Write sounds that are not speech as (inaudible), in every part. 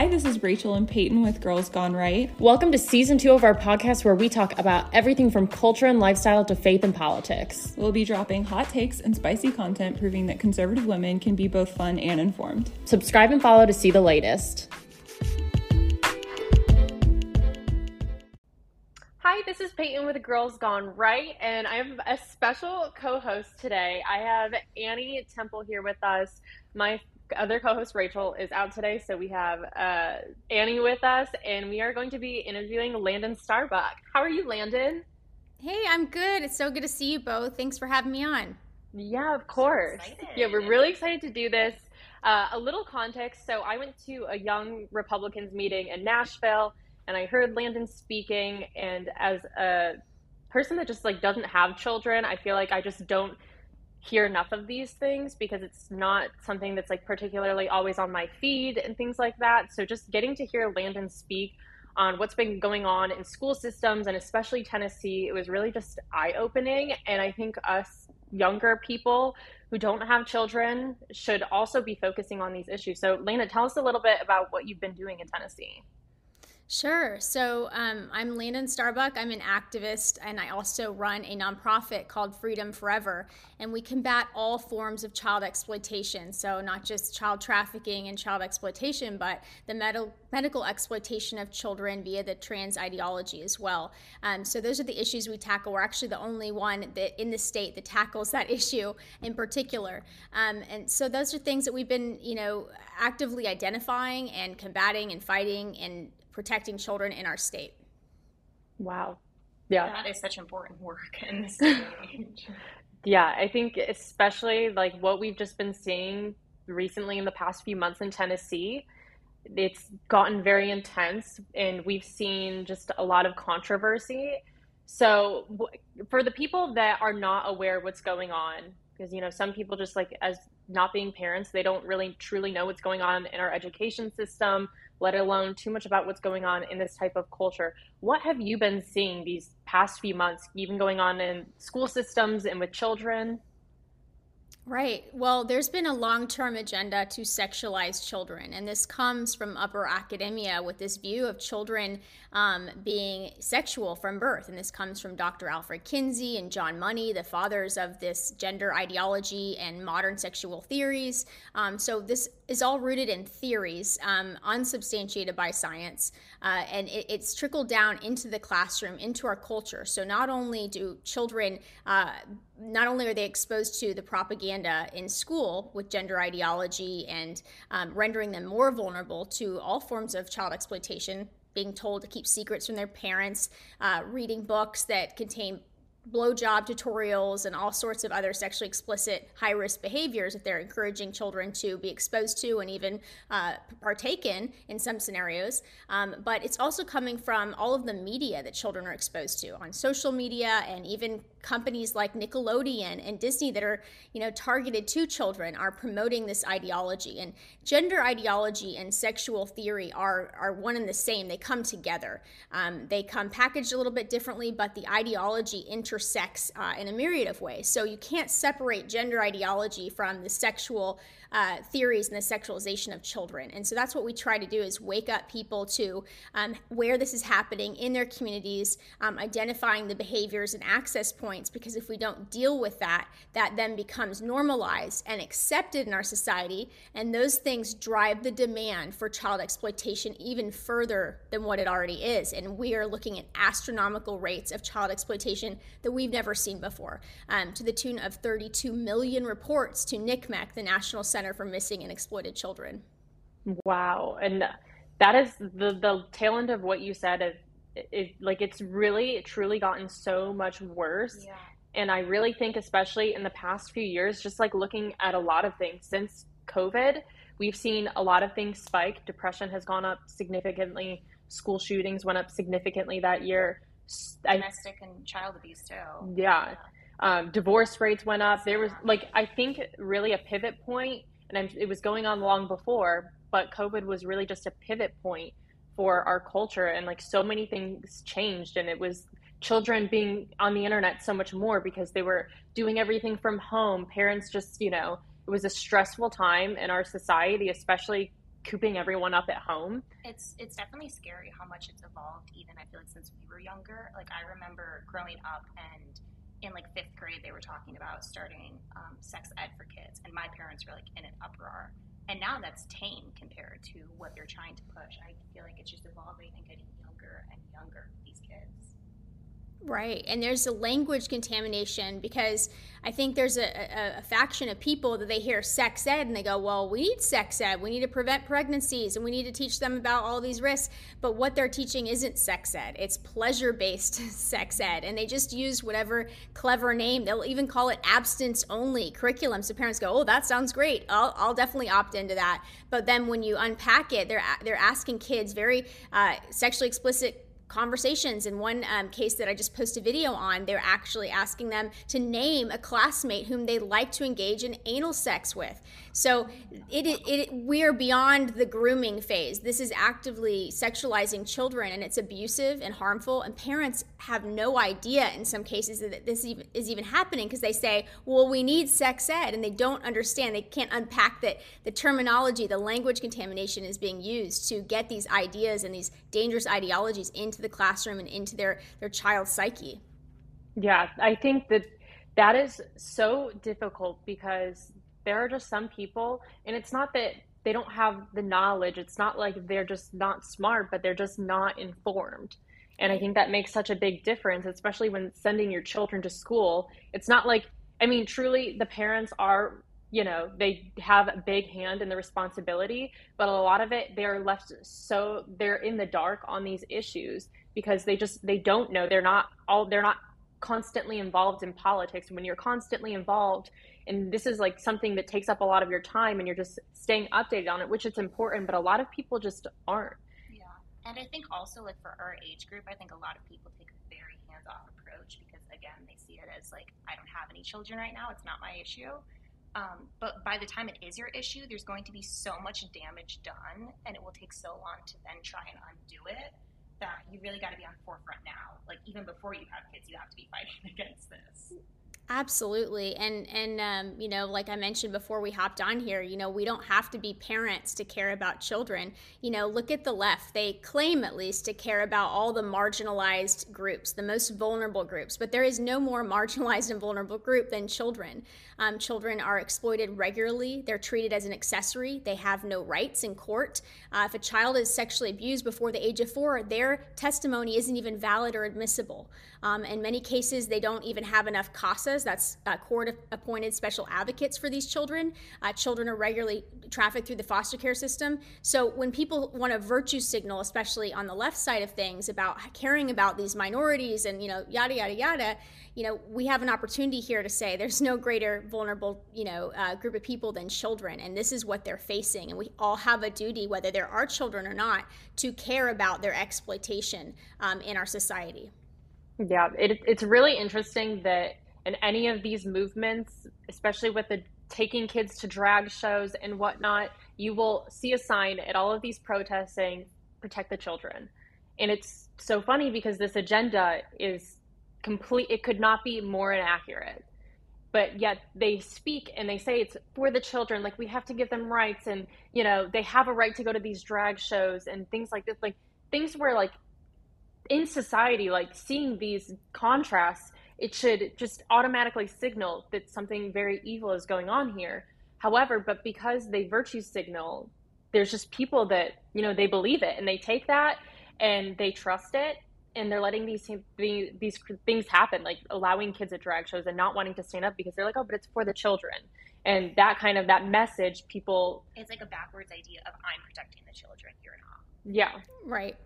Hi, this is Rachel and Peyton with Girls Gone Right. Welcome to season two of our podcast where we talk about everything from culture and lifestyle to faith and politics. We'll be dropping hot takes and spicy content proving that conservative women can be both fun and informed. Subscribe and follow to see the latest. Hi, this is Peyton with Girls Gone Right, and I have a special co host today. I have Annie Temple here with us. My other co-host Rachel is out today, so we have uh, Annie with us, and we are going to be interviewing Landon Starbuck. How are you, Landon? Hey, I'm good. It's so good to see you both. Thanks for having me on. Yeah, of course. So yeah, we're really excited to do this. Uh, a little context. So I went to a young Republicans meeting in Nashville, and I heard Landon speaking. And as a person that just like doesn't have children, I feel like I just don't hear enough of these things because it's not something that's like particularly always on my feed and things like that. So just getting to hear Landon speak on what's been going on in school systems and especially Tennessee, it was really just eye opening. And I think us younger people who don't have children should also be focusing on these issues. So, Lena, tell us a little bit about what you've been doing in Tennessee. Sure. So um, I'm Landon Starbuck. I'm an activist, and I also run a nonprofit called Freedom Forever. And we combat all forms of child exploitation. So, not just child trafficking and child exploitation, but the med- medical exploitation of children via the trans ideology as well. Um, so, those are the issues we tackle. We're actually the only one that in the state that tackles that (laughs) issue in particular. Um, and so, those are things that we've been, you know, actively identifying and combating and fighting and protecting children in our state. Wow. Yeah. That is such important work in this (laughs) age. yeah, I think especially like what we've just been seeing recently in the past few months in Tennessee, it's gotten very intense and we've seen just a lot of controversy. So for the people that are not aware what's going on, because you know some people just like as not being parents, they don't really truly know what's going on in our education system, let alone too much about what's going on in this type of culture. What have you been seeing these past few months, even going on in school systems and with children? Right. Well, there's been a long term agenda to sexualize children, and this comes from upper academia with this view of children um, being sexual from birth. And this comes from Dr. Alfred Kinsey and John Money, the fathers of this gender ideology and modern sexual theories. Um, so, this is all rooted in theories, um, unsubstantiated by science, uh, and it, it's trickled down into the classroom, into our culture. So, not only do children uh, not only are they exposed to the propaganda in school with gender ideology and um, rendering them more vulnerable to all forms of child exploitation, being told to keep secrets from their parents, uh, reading books that contain blowjob tutorials and all sorts of other sexually explicit high risk behaviors that they're encouraging children to be exposed to and even uh, partake in in some scenarios. Um, but it's also coming from all of the media that children are exposed to on social media and even companies like Nickelodeon and Disney that are, you know, targeted to children are promoting this ideology. And gender ideology and sexual theory are are one and the same. They come together. Um, they come packaged a little bit differently, but the ideology intersects uh, in a myriad of ways. So you can't separate gender ideology from the sexual uh, theories and the sexualization of children. And so that's what we try to do is wake up people to um, where this is happening in their communities, um, identifying the behaviors and access points. Because if we don't deal with that, that then becomes normalized and accepted in our society, and those things drive the demand for child exploitation even further than what it already is. And we are looking at astronomical rates of child exploitation that we've never seen before, um, to the tune of 32 million reports to NCMEC, the National Center Center for Missing and Exploited Children. Wow. And that is the, the tail end of what you said. Of, it, like, it's really, truly gotten so much worse. Yeah. And I really think, especially in the past few years, just like looking at a lot of things since COVID, we've seen a lot of things spike. Depression has gone up significantly. School shootings went up significantly that year. Domestic I, and child abuse too. Yeah. yeah. Um, divorce rates went up. There was like I think really a pivot point and I'm, it was going on long before, but COVID was really just a pivot point for our culture, and like so many things changed, and it was children being on the internet so much more because they were doing everything from home. Parents just, you know, it was a stressful time in our society, especially cooping everyone up at home. It's it's definitely scary how much it's evolved. Even I feel like since we were younger, like I remember growing up and in like fifth grade they were talking about starting um, sex ed for kids, and my parents were like in an uproar. And now that's tame compared to what they're trying to push. I feel like it's just evolving and getting younger and younger these kids. Right. And there's a language contamination because I think there's a, a, a, faction of people that they hear sex ed and they go, well, we need sex ed. We need to prevent pregnancies and we need to teach them about all these risks. But what they're teaching isn't sex ed, it's pleasure based (laughs) sex ed. And they just use whatever clever name. They'll even call it abstinence only curriculum. So parents go, oh, that sounds great. I'll, I'll definitely opt into that. But then when you unpack it, they're, they're asking kids very uh, sexually explicit conversations. In one um, case that I just posted video on, they're actually asking them to name a classmate whom they like to engage in anal sex with. So it, it, it, we are beyond the grooming phase. This is actively sexualizing children, and it's abusive and harmful. And parents have no idea in some cases that this is even happening because they say, "Well, we need sex ed," and they don't understand. They can't unpack that the terminology, the language contamination is being used to get these ideas and these dangerous ideologies into the classroom and into their their child's psyche. Yeah, I think that that is so difficult because there are just some people, and it's not that they don't have the knowledge. It's not like they're just not smart, but they're just not informed. And I think that makes such a big difference, especially when sending your children to school. It's not like, I mean, truly, the parents are, you know, they have a big hand in the responsibility, but a lot of it, they're left so, they're in the dark on these issues because they just, they don't know. They're not all, they're not constantly involved in politics. When you're constantly involved and this is like something that takes up a lot of your time and you're just staying updated on it which it's important but a lot of people just aren't yeah and i think also like for our age group i think a lot of people take a very hands-off approach because again they see it as like i don't have any children right now it's not my issue um, but by the time it is your issue there's going to be so much damage done and it will take so long to then try and undo it that you really got to be on forefront now. Like even before you have kids you have to be fighting (laughs) against this Absolutely. And and um, you know, like I mentioned before we hopped on here, you know, we don't have to be parents to care about children. You know, look at the left. They claim at least to care about all the marginalized groups, the most vulnerable groups, but there is no more (laughs) marginalized and vulnerable group than children. Um, children are exploited regularly. They're treated as an accessory. They have no rights in court. Uh, if a child is sexually abused before the age of four, their testimony isn't even valid or admissible. Um, in many cases, they don't even have enough CASAs, that's uh, court appointed special advocates for these children. Uh, children are regularly trafficked through the foster care system. So when people want a virtue signal, especially on the left side of things, about caring about these minorities and, you know, yada, yada, yada, you know, we have an opportunity here to say there's no greater vulnerable, you know, uh, group of people than children, and this is what they're facing, and we all have a duty, whether there are children or not, to care about their exploitation um, in our society. Yeah, it, it's really interesting that in any of these movements, especially with the taking kids to drag shows and whatnot, you will see a sign at all of these protests saying, protect the children. And it's so funny because this agenda is complete, it could not be more inaccurate. But yet they speak and they say it's for the children. Like we have to give them rights and, you know, they have a right to go to these drag shows and things like this. Like things where like in society, like seeing these contrasts, it should just automatically signal that something very evil is going on here. However, but because they virtue signal, there's just people that, you know, they believe it and they take that and they trust it and they're letting these these things happen like allowing kids at drag shows and not wanting to stand up because they're like oh but it's for the children and that kind of that message people it's like a backwards idea of i'm protecting the children you're not yeah right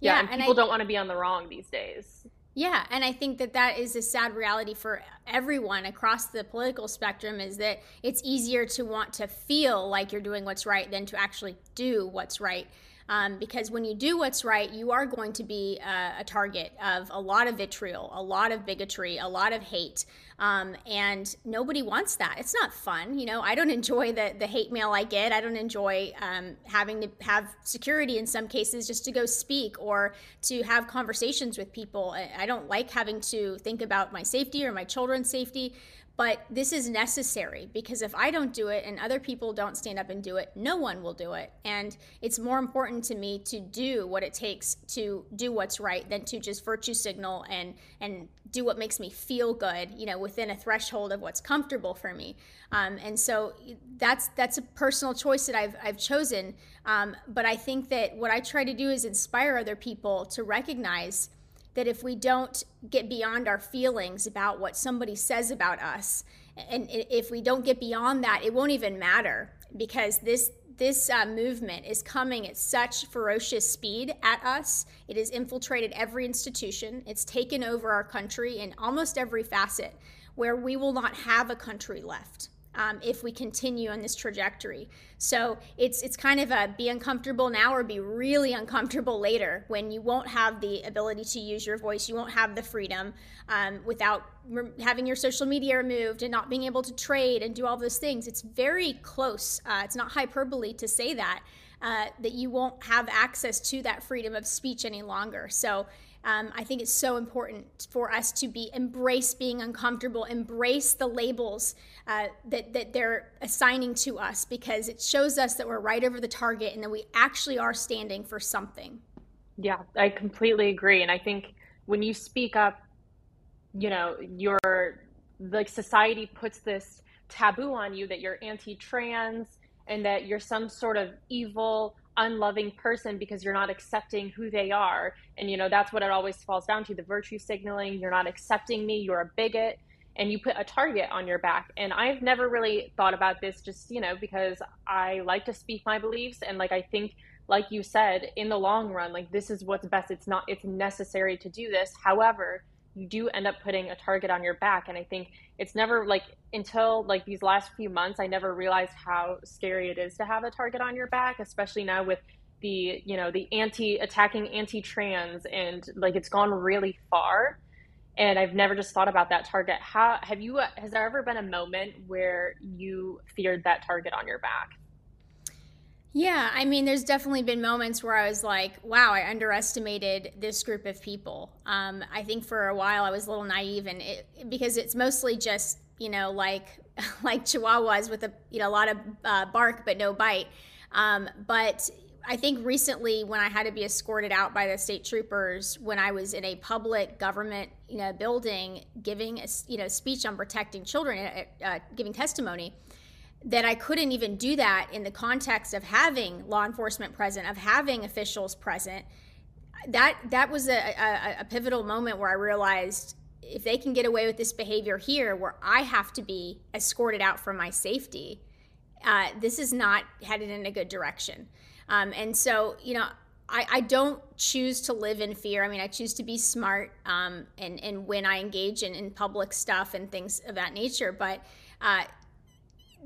yeah, yeah and, and people I, don't want to be on the wrong these days. Yeah, and I think that that is a sad reality for everyone across the political spectrum is that it's easier to want to feel like you're doing what's right than to actually do what's right. Um, because when you do what's right, you are going to be a, a, target of a lot of vitriol, a lot of bigotry, a lot of hate. Um, and nobody wants that. It's not fun. You know, I don't (laughs) enjoy the, the hate mail I get. I don't enjoy um, having to have security in some cases just to go speak or to have conversations with people. I don't like having to think about my safety or my children's safety. But this is necessary because if I don't do it and other people don't stand up and do it, no one will do it. And it's more important to me to do what it takes to do what's right than to just virtue signal and and do what makes me feel good, you know, within a threshold of what's comfortable for me. Um, and so that's that's a personal choice that I've I've chosen. Um, but I think that what I try to do is inspire other people to recognize that if we don't get beyond our feelings about what somebody says about us, and if we don't get beyond that, it won't even matter because this this uh, movement is coming at such ferocious speed at us. It has infiltrated every institution. It's taken over our country in almost every facet, where we will not have a country left um, if we continue on this trajectory. So it's it's kind of a be uncomfortable now or be really uncomfortable later when you won't have the ability to use your voice, you won't have the freedom um, without re- having your social media removed and not being able to trade and do all those things. It's very close. Uh, it's not hyperbole to say that. Uh, that you won't have access to that freedom of speech any longer. So um, I think it's so important for us to be embrace being uncomfortable, embrace the labels uh, that that they're assigning to us because it shows us that we're right over the target and that we actually are standing for something. Yeah, I completely agree, and I think when you speak up, you know, your like society puts this taboo on you that you're anti-trans and that you're some sort of evil unloving person because you're not accepting who they are. And, you know, that's what it always falls down to the virtue signaling. You're not accepting me, you're a bigot, and you put a target on your back. And I've never really thought about this just, you know, because I like to speak my beliefs. And, like, I think, like you said, in the long run, like, this is what's best. It's not, it's necessary to do this. However, you do end up putting a target on your back. And i think it's never like until like these last few months i never realized how scary it is to have a target on your back especially now with the you know the anti attacking anti-trans and like it's gone really far. And i've never just thought about that target. How have you has there ever been a moment where you feared that target on your back yeah, I mean, there's definitely been moments where I was like, wow, I underestimated this group of people. Um, I think for a while I was a little naive, and it, because it's mostly just, you know, like (laughs) like Chihuahuas with a you know a lot of uh, bark but no bite. Um, but I think recently when I had to be escorted out by the state troopers when I was in a public government you know building giving a you know speech on protecting children, uh, uh giving testimony that I couldn't even do that in the context of having law enforcement present, of having officials present. That that was a, a, a, pivotal moment where I realized if they can get away with this behavior here, where I have to be escorted out for my safety, uh, this is not headed in a good direction. Um, and so, you know, I, I, don't choose to live in fear. I mean, I choose to be smart um, and, and when I engage in, in public stuff and things of that nature. But uh,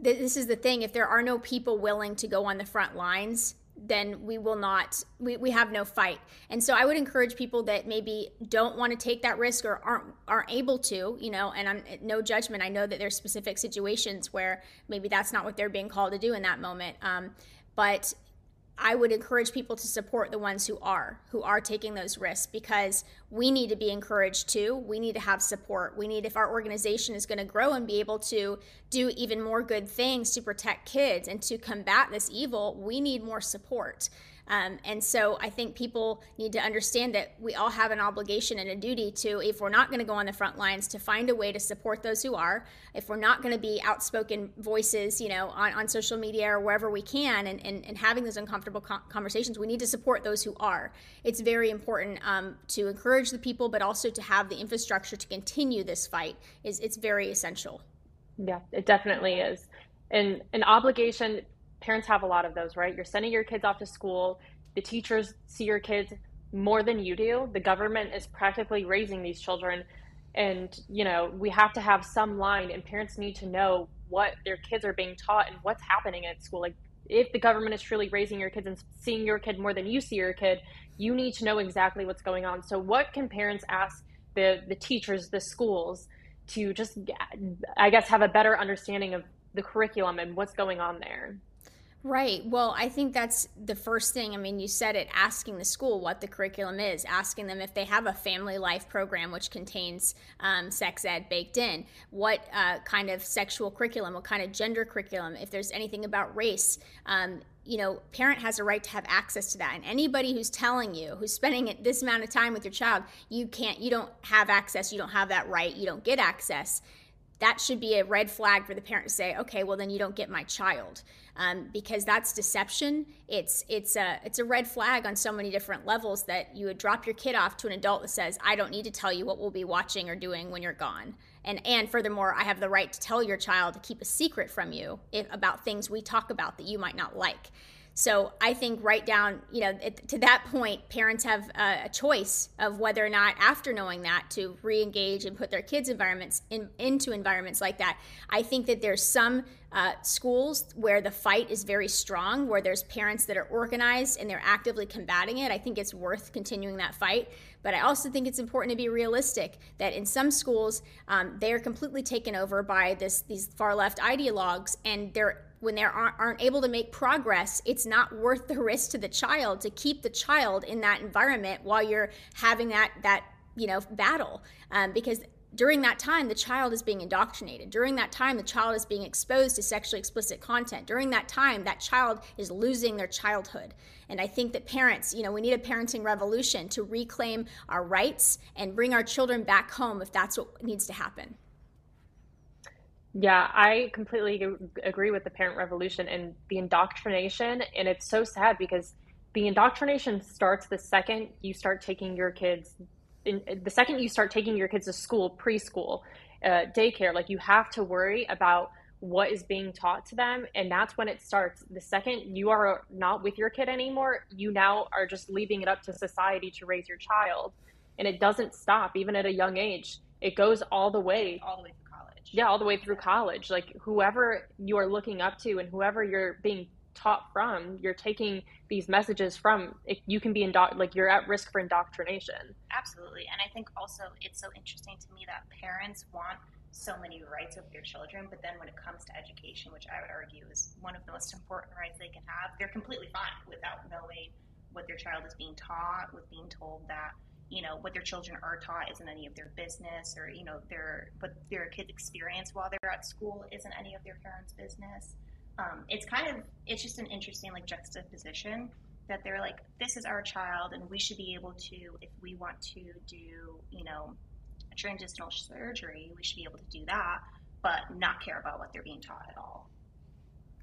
this is the thing if there are no people willing to go on the front lines then we will not we, we have no fight. And so i would encourage people that maybe don't want to take that risk or aren't aren't able to you know and i'm no judgment i know that there's specific situations where maybe that's not what they're being called to do in that moment um, but I would encourage people to support the ones who are, who are taking those risks because we need to be encouraged too. We need to have support. We need, if our organization is going to grow and be able to do even more good things to protect kids and to combat this evil, we need more support. Um, and so I think people need to understand that we all have an obligation and a duty to, if we're not going to go on the front lines, to find a way to support those who are. If we're not going to be outspoken voices, you know, on, on social media or wherever we can and, and, and having those uncomfortable conversations, we need to support those who are. It's very important um, to encourage the people, but also to have the infrastructure to continue this fight. Is It's very essential. Yeah, it definitely is. And an obligation parents have a lot of those, right? You're sending your kids off to school. The teachers see your kids more than you do. The government is practically raising these children. And, you know, we have to have some line, and parents need to know what their kids are being taught and what's happening at school. Like, if the government is truly raising your kids and seeing your kid more than you see your kid, you need to know exactly what's going on. So, what can parents ask the, the teachers, the schools, to just, I guess, have a better understanding of the curriculum and what's going on there? Right. Well, I think that's the first thing. I mean, you said it asking the school what the curriculum is, asking them if they have a family life program which contains um, sex ed baked in, what uh, kind of sexual curriculum, what kind of gender curriculum, if there's anything about race. Um, you know, parent has a right to have access to that. And anybody who's telling you, who's spending this amount of time with your child, you can't, you don't have access, you don't have that right, you don't get access that should be a red flag for the parent to say, okay, well then you don't get my child, um, because that's deception. It's it's a it's a red flag on so many different levels that you would drop your kid off to an adult that says, I don't need to tell you what we'll be watching or doing when you're gone. And and furthermore, I have the right to tell your child to keep a secret from you if, about things we talk about that you might not like. So I think right down, you know, to that point, parents have a choice of whether or not, after knowing that, to re-engage and put their kids' environments in, into environments like that. I think that there's some uh, schools where the fight is very strong, where there's parents that are organized and they're actively combating it. I think it's worth continuing that fight. But I also think it's important to be realistic that in some schools um, they are completely taken over by this these far left ideologues, and they're when they aren't, aren't able to make progress, it's not worth the risk to the child to keep the child in that environment while you're having that that you know battle. Um, because during that time the child is being indoctrinated. During that time the child is being exposed to sexually explicit content. During that time that child is losing their childhood. And i think that parents you know we need a parenting revolution to reclaim our rights and bring our children back home if that's what needs to happen yeah, I completely agree with the parent revolution and the indoctrination. And it's so sad because the indoctrination starts the second you start taking your kids, in, the second you start taking your kids to school, preschool, uh, daycare. Like you have to worry about what is being taught to them. And that's when it starts. The second you are not with your kid anymore, you now are just leaving it up to society to raise your child. And it doesn't stop, even at a young age. It goes all the way. All the way yeah all the way through college. Like whoever you are looking up to and whoever you're being taught from you're taking these messages from you can be indo- like you're at risk for indoctrination. Absolutely. And i think also it's so interesting to me that parents want so many rights over their children but then when it comes to education which i would argue is one of the most important rights they can have they're completely fine without knowing what their child is being taught with being told that you know what their children are taught isn't any of their business or you know their what their kids experience while they're at school isn't any of their parents business. Um, it's kind of it's just an interesting like juxtaposition that they're like this is our child and we should be able to if we want to do you know transitional surgery we should be able to do that but not care about what they're being taught at all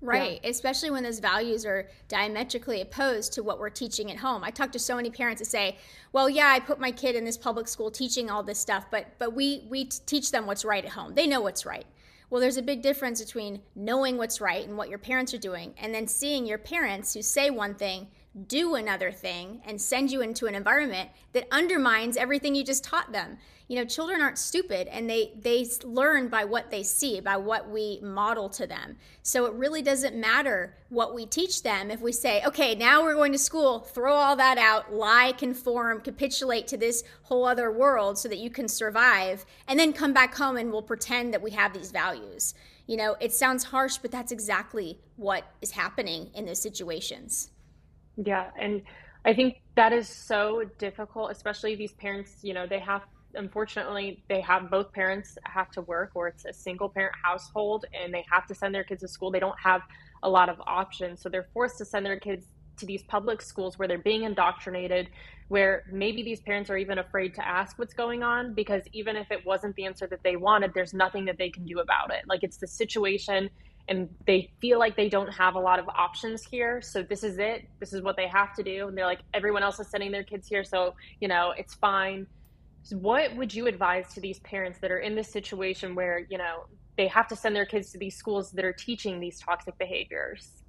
Right, yeah. especially when those values are diametrically opposed to what we're teaching at home. I talk to so many parents that say, "Well, yeah, I put my kid in this public school teaching all this stuff, but but we we teach them what's right at home. They know what's right." Well, there's a big difference between knowing what's right and what your parents are doing and then seeing your parents who say one thing do another thing and send you into an environment that undermines everything you just taught them you know children aren't stupid and they they learn by what they see by what we model to them. So it really doesn't matter what we teach them. If we say okay now we're going to school throw all that out lie conform capitulate to this whole other world so that you can survive and then come back home and we'll pretend that we have these values. You know it sounds harsh but that's exactly what is happening in those situations. Yeah and i think that is so difficult especially these parents you know they have unfortunately they have both parents have to work or it's a single parent household and they have to send their kids to school. They don't have a lot of options. So they're forced to send their kids to these public schools where they're being indoctrinated where maybe these parents are even afraid to ask what's going on because even if it wasn't the answer that they wanted there's nothing that they can do about it. Like it's the situation and they feel like they don't have a lot of options here. So this is it. This is what they have to do. And they're like everyone else is sending their kids here so you know it's fine what would you advise to these parents that are in this situation where you know they have to send their kids to these schools that are teaching these toxic behaviors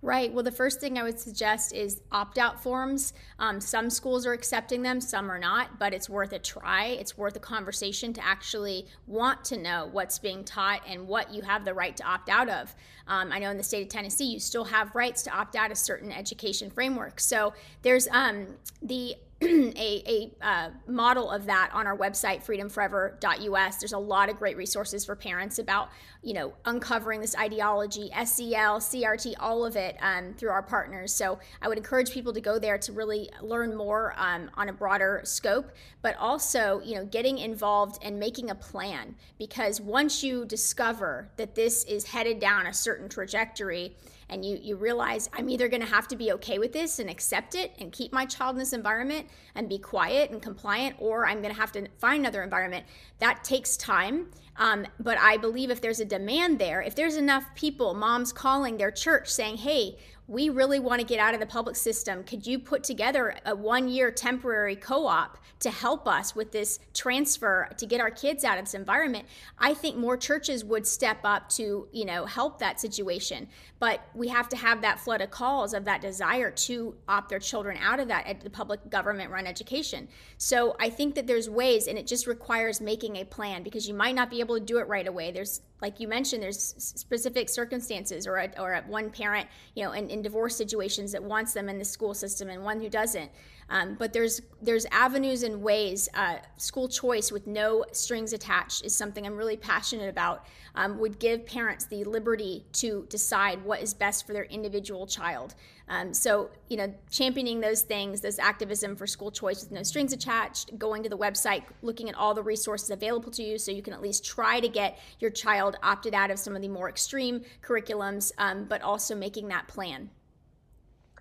Right. Well, the first thing I would suggest is opt out forms. Um, some schools are accepting them, some are not, but it's worth a try. It's worth a conversation to actually want to know what's being taught and what you have the right to opt out of. Um, I know in the state of Tennessee, you still have rights to opt out of certain education frameworks. So there's um, the a, a uh, model of that on our website freedomforever.us there's a lot of great resources for parents about you know uncovering this ideology sel crt all of it um, through our partners. So i would encourage people to go there to really learn more um, on a broader scope but also you know getting involved and making a plan because once you discover that this is headed down a certain trajectory and you, you realize I'm either going to have to be okay with this and accept it and keep my child in this environment and be quiet and compliant, or I'm going to have to find another environment. That takes time. Um, but I believe if there's a demand there, if there's enough people, moms calling their church saying, hey, we really want to get out of the public system. Could you put together a one year temporary co op to help us with this transfer to get our kids out of this environment? I think more churches would step up to, you know, help that situation. But we have to have that flood of calls of that desire to opt their children out of that the public government run education. So I think that there's ways, and it just requires making a plan because you might not be able to do it right away. There's like you mentioned, there's specific circumstances, or a, or a one parent, you know, in, in divorce situations that wants them in the school system, and one who doesn't. Um, but there's there's avenues and ways. Uh, school choice with no strings attached is something I'm really passionate about. Um, would give parents the liberty to decide what is best for their individual child. Um, so, you know, championing those things, this activism for school choice with no strings attached, going to the website, looking at all the resources available to you so you can at least try to get your child opted out of some of the more extreme curriculums, um, but also making that plan.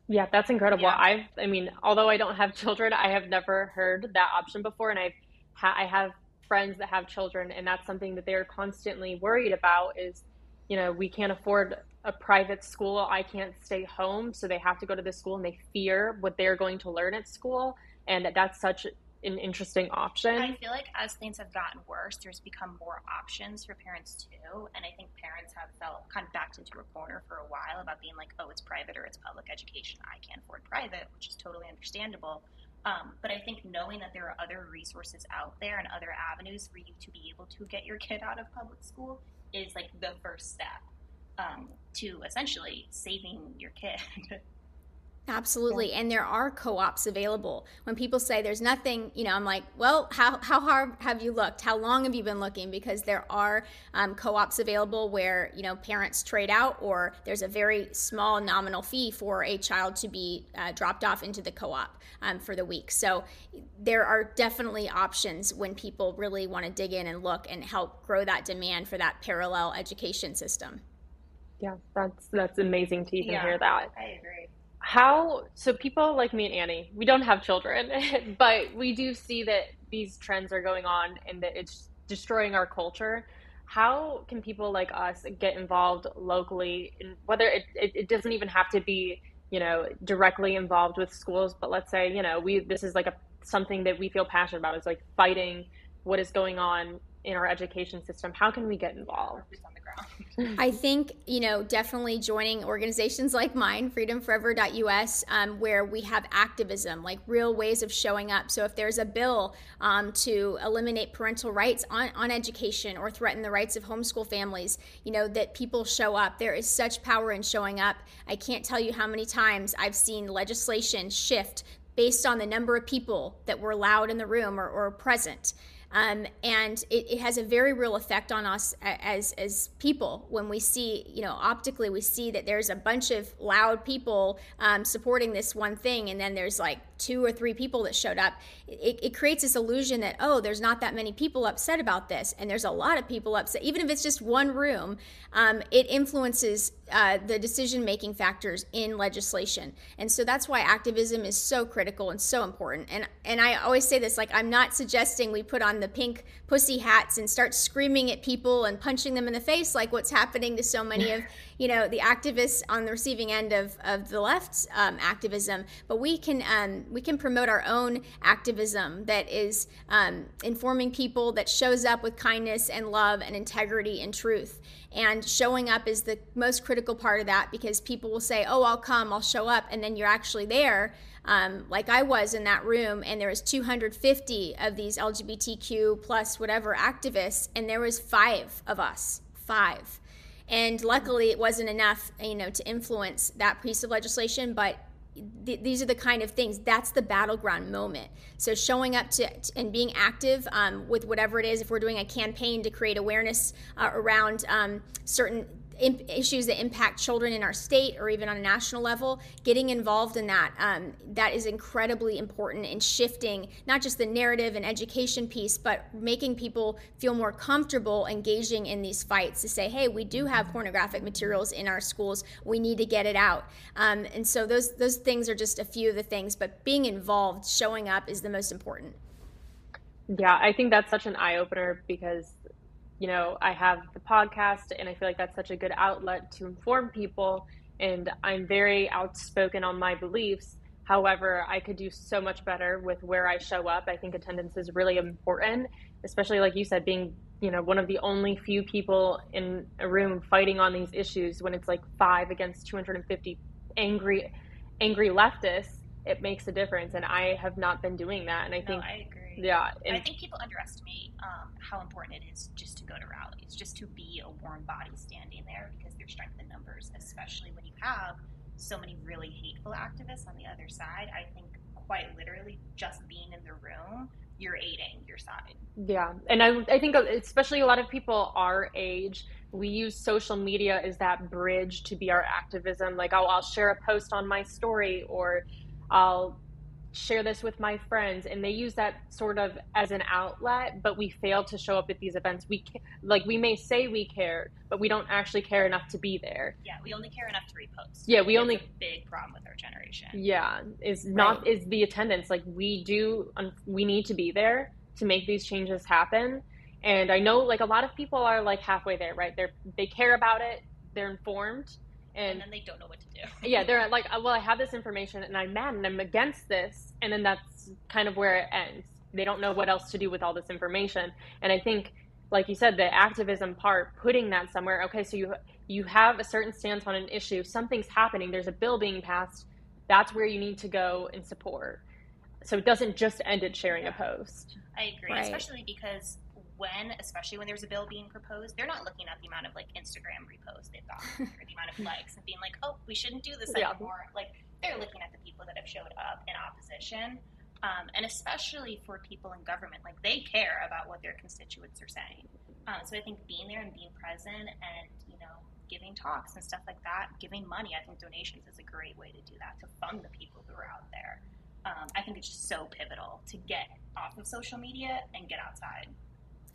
Yeah, that's incredible. Yeah. I've, I mean, although I don't have children, I have never heard that option before, and I've, ha- I have friends that have children, and that's something that they're constantly worried about. Is, you know, we can't afford a private school. I can't stay home, so they have to go to this school, and they fear what they're going to learn at school, and that's such an interesting option. I feel like as things have gotten worse, there's become more options for parents too. And I think parents have felt kind of backed into a corner for a while about being like, oh, it's private or it's public education. I can't afford private, which is totally understandable. Um, but I think knowing that there are other resources out there and other avenues for you to be able to get your kid out of public school is like the first step um, to essentially saving your kid. (laughs) Absolutely. Yeah. And there are co ops available. When people say there's nothing, you know, I'm like, well, how, how hard have you looked? How long have you been looking? Because there are um, co ops available where, you know, parents trade out or there's a very small nominal fee for a child to be uh, dropped off into the co op um, for the week. So there are definitely options when people really want to dig in and look and help grow that demand for that parallel education system. Yeah, that's that's amazing to even yeah, hear that. I agree how so people like me and Annie, we don't have children, (laughs) but we do see that these trends are going on and that it's destroying our culture. How can people like us get involved locally? In whether it, it, it doesn't even have to be, you know, directly involved with schools, but let's say, you know, we this is like a something that we feel passionate about is like fighting what is going on in our education system. How can we get involved? (laughs) I think, you know, definitely joining organizations like mine, freedomforever.us, um, where we have activism, like real ways of showing up. So if there's a bill um, to eliminate parental rights on, on education or threaten the rights of homeschool families, you know, that people show up. There is such power in showing up. I can't tell you how many times I've seen legislation shift based on the number of people that were allowed in the room or, or present. Um, and it, it, has a very real effect on us as as people. When we see you know optically we see that there's a bunch of loud people um, supporting this one thing and then there's like two or three people that showed up it, it, creates this illusion that oh there's not that many people upset about this and there's a lot of people upset. Even if it's just one room um, it influences uh, the decision making factors in legislation. And so that's why activism is so critical and so important. And and i always say this like i'm not suggesting we put on the pink pussy hats and start screaming at people and punching them in the face like what's happening to so many of you know the activists on the receiving end of, of the left's um, activism but we can um, we can promote our own activism that is um, informing people that shows up with kindness and love and integrity and truth and showing up is the most critical part of that because people will say oh i'll come i'll show up and then you're actually there um, like I was in that room, and there was 250 of these LGBTQ plus whatever activists, and there was five of us, five. And luckily, it wasn't enough, you know, to influence that piece of legislation. But th- these are the kind of things that's the battleground moment so showing up to, and being active um, with whatever it is if we're doing a campaign to create awareness uh, around um, certain issues that impact children in our state or even on a national level, getting involved in that um, that is incredibly important in shifting not just the narrative and education piece, but making people feel more comfortable engaging in these fights to say, hey, we do have pornographic materials in our schools, we need to get it out. Um, and so those those things are just a few of the things, but being involved, showing up is the most important. Yeah, I think that's such an eye opener because you know, I have the podcast and I feel like that's such a good outlet to inform people. And I'm very outspoken on my beliefs. However, I could do so much better with where I show up. I think attendance is really important, especially like you said, being, you know, one of the only few people in a room fighting on these issues when it's like five against 250 angry, angry leftists. It makes a difference. And I have not been doing that. And I no, think, I agree. Yeah. And I think people underestimate um, how important it is just to go to rallies, just to be a warm body standing there because there's strength in numbers, especially when you have so many really hateful activists on the other side. I think quite literally just being in the room, you're aiding your side. Yeah. And I, I think especially a lot of people our age, we use social media as that bridge to be our activism. Like, I'll, I'll share a post on my story or I'll share this with my friends and they use that sort of as an outlet but we fail to show up at these events. We like we may say we care but we don't actually care enough to be there. Yeah we only care enough to repost. Yeah we only big problem with our generation. Yeah is not right. is the attendance. Like we do we need to be there to make these changes happen. And i know like a lot of people are like halfway there right? They're they care about it. They're informed and, and then they don't know what to do. (laughs) yeah, they're like, well, I have this information and I'm mad and I'm against this, and then that's kind of where it ends. They don't know what else to do with all this information, and I think, like you said, the activism part, putting that somewhere. Okay, so you you have a certain stance on an issue, something's happening, there's a bill being passed. That's where you need to go and support. So it doesn't just end at sharing yeah. a post. I agree, right. especially because when, especially when there's a bill being proposed, they're not looking at the amount of like Instagram reposts they've got or the amount of (laughs) likes and being like, oh, we shouldn't do this yeah. anymore. Like they're looking at the people that have showed up in opposition. Um, and especially for people in government, like they care about what their constituents are saying. Um, so I think being there and being present and, you know, giving talks and stuff like that, giving money, I think donations is a great way to do that, to fund the people who are out there. Um, I think it's just so pivotal to get off of social media and get outside.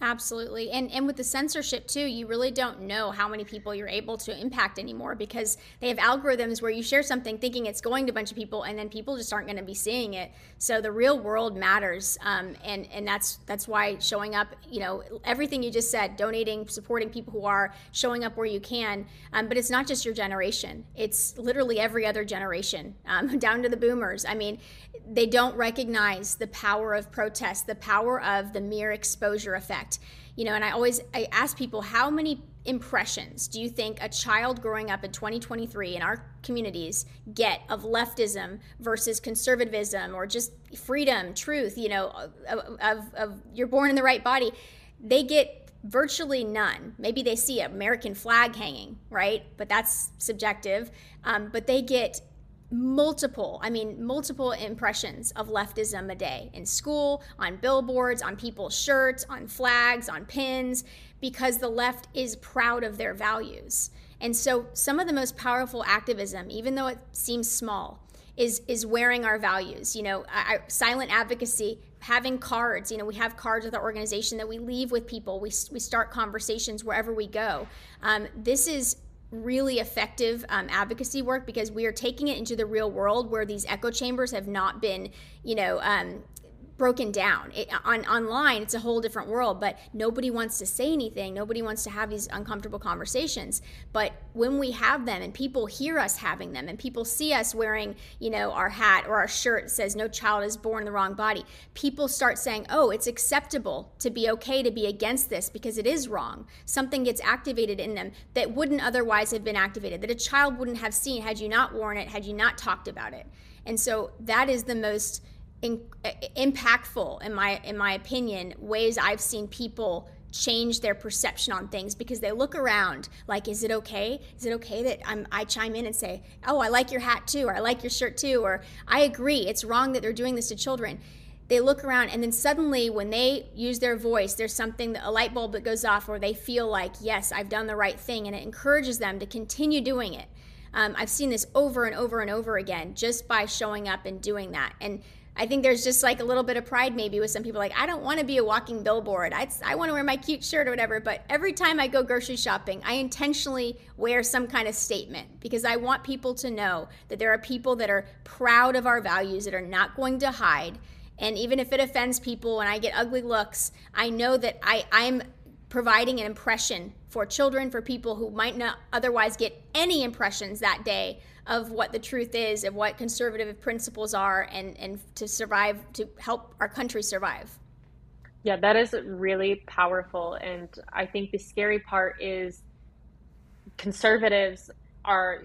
Absolutely. And and with the censorship too, you really don't know how many people you're able to impact anymore because they have algorithms where you share something thinking it's going to a bunch of people and then people just aren't going to be seeing it. So the real world matters. Um, and and that's that's why showing up, you know, everything you just said, donating, supporting people who are showing up where you can. Um, but it's not just your generation. It's literally every other generation, um, (laughs) down to the boomers. I mean, they don't recognize the power of protest, the power of the mere exposure effect you know and i always i ask people how many impressions do you think a child growing up in 2023 in our communities get of leftism versus conservatism or just freedom truth you know of, of, of you're born in the right body? They get virtually none. Maybe they see an american flag hanging right? But that's subjective. Um, but they get multiple, I mean, multiple impressions of leftism a day in school, on billboards, on people's shirts, on flags, on pins, because the left is proud of their values. And so, some of the most powerful activism, even though it seems small, is is wearing our values. You know, I, silent advocacy, having cards. You know, we have cards with our organization that we leave with people. We we start conversations wherever we go. Um, this is really effective um, advocacy work because we are taking it into the real world where these echo chambers have not been, you know, um, broken down. It, on online, it's a whole different world, but nobody wants to say anything. Nobody wants to have these uncomfortable conversations. But when we have them and people hear us having them and people see us wearing, you know, our hat or our shirt says no child is born in the wrong body, people start saying, "Oh, it's acceptable to be okay to be against this because it is wrong." Something gets activated in them that wouldn't otherwise have been activated. That a child wouldn't have seen had you not worn it, had you not talked about it. And so that is the most in, impactful in my in my opinion ways I've seen people change their perception on things because they look around like is it okay? Is it okay that I'm, i chime in and say oh i like your hat too or i like your shirt too or i agree it's wrong that they're doing this to children. They look around and then suddenly when they use their voice there's something a light bulb that goes off or they feel like yes i've done the right thing and it encourages them to continue doing it. Um, i've seen this over and over and over again just by showing up and doing that. And I think there's just like a little bit of pride maybe with some people like I don't want to be a walking billboard. I I want to wear my cute shirt or whatever, but every time I go grocery shopping, I intentionally wear some kind of statement because I want people to know that there are people that are proud of our values that are not going to hide. And even if it offends people and I get ugly looks, I know that I I'm providing an impression for children, for people who might not otherwise get any impressions that day of what the truth is, of what conservative principles are, and, and to survive, to help our country survive. Yeah, that is really powerful. And I think the scary part is conservatives are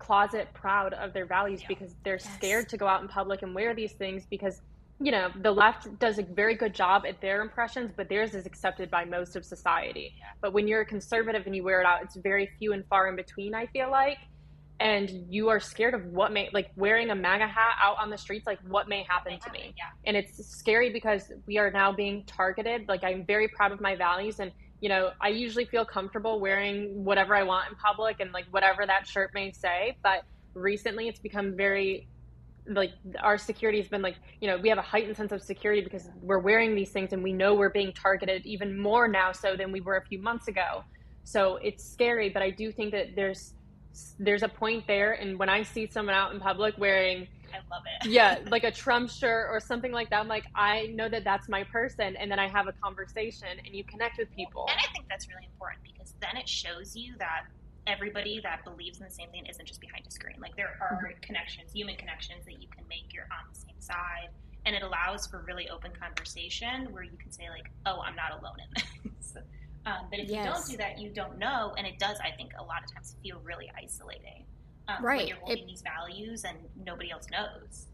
closet proud of their values yeah. because they're yes. scared to go out in public and wear these things because you know the left does a very good job at their impressions but theirs is accepted by most of society but when you're a conservative and you wear it out it's very few and far in between i feel like and you are scared of what may like wearing a MAGA hat out on the streets, like what may happen to me. Yeah. And it's scary because we are now being targeted. Like I'm very proud of my values and you know, I usually feel comfortable wearing whatever I want in public and like whatever that shirt may say. But recently it's become very like our security has been like, you know, we have a heightened sense of security because we're wearing these things and we know we're being targeted even more now so than we were a few months ago. So it's scary, but I do think that there's there's a point there. And when i see someone out in public wearing i love it. Yeah (laughs) like a trump shirt or something like that i'm like i know that that's my person. And then i have a conversation and you connect with people. And i think that's really important because then it shows you that everybody that believes in the same thing isn't just behind a screen like there are mm-hmm. connections human connections that you can make you're on the same side and it allows for really open conversation where you can say like oh i'm not alone in this (laughs) um, but if yes. you don't do that, you don't know, and it does. I think a lot of times feel really isolating. Um, right. When you're holding it, these values and nobody else knows.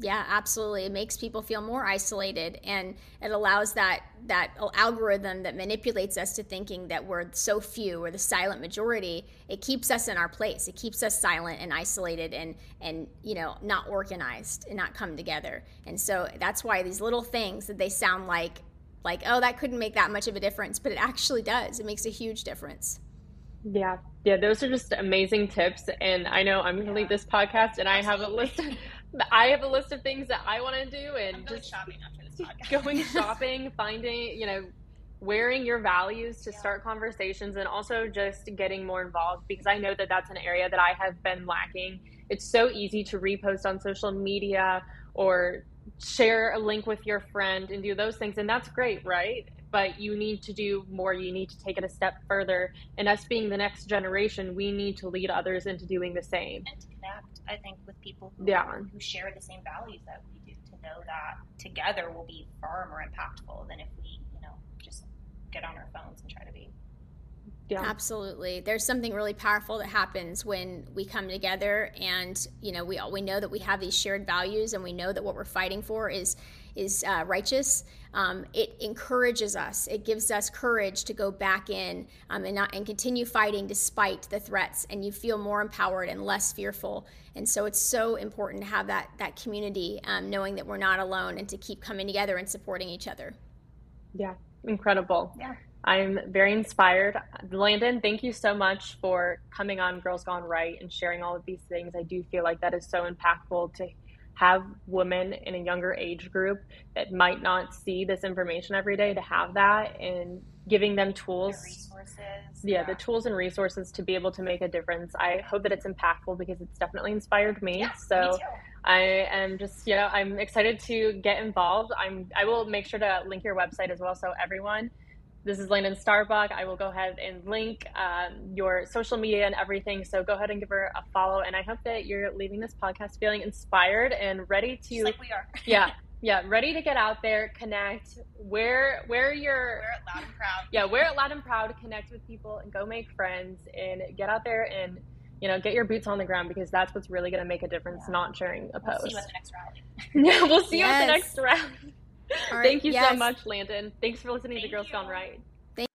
Yeah, absolutely. It makes people feel more isolated, and it allows that that algorithm that manipulates us to thinking that we're so few or the silent majority. It keeps us in our place. It keeps us silent and isolated, and and you know not organized and not come together. And so that's why these little things that they sound like like, oh, that couldn't make that much of a difference, but it actually does. It makes a huge difference. Yeah. Yeah, those are just amazing tips. And I know I'm gonna leave this podcast and I have a list of, I have a list of things that I wanna do and just shopping after this podcast. going (laughs) shopping, finding, you know, wearing your values to start conversations and also just getting more involved because I know that that's an area that I have been lacking. It's so easy to repost on social media or share a link with your friend and do those things and that's great right? But you need to do more. You need to take it a step further. And us being the next generation we need to lead others into doing the same. To i think with people who, yeah. who share the same values that we do to know that together will be far more impactful than if we you know just get on our phones and try to be yeah. Absolutely. There's something really powerful that happens when we come together and, you know, we all, we know that we have these shared values and we know that what we're fighting for is is uh, righteous. Um, it encourages us. It gives us courage to go back in um, and not and continue fighting despite the threats. And you feel more empowered and less fearful. And so it's so important to have that that community, um, knowing that we're not alone, and to keep coming together and supporting each other. Yeah, incredible. Yeah. I'm very inspired. Landon, thank you so much for coming on Girls Gone Right and sharing all of these things. I do feel like that is so impactful to have women in a younger age group that might not see this information every day to have that and giving them tools. Resources yeah, yeah, the tools and resources to be able to make a difference. I hope that it's impactful because it's definitely inspired me. Yeah, so me i am just you know i'm excited to get involved. I'm i will make sure to link your website as well so everyone this is Landon Starbuck. I will go ahead and link um, your social media and everything. So go ahead and give her a follow. And I hope that you're leaving this podcast feeling inspired and ready to. Just like we are. (laughs) yeah. (laughs) Yeah, ready to get out there, connect. Where where you're wear it loud and proud. Yeah, wear it loud and proud. Connect with people and go make friends and get out there and you know get your boots on the ground because that's what's really going to make a difference. Yeah. Not sharing a post. We'll see you at the next rally. (laughs) yeah, we'll see yes. you at the next rally. Thank you yes. so much, Landon. Thanks for listening Thank to Girls you. Gone Right.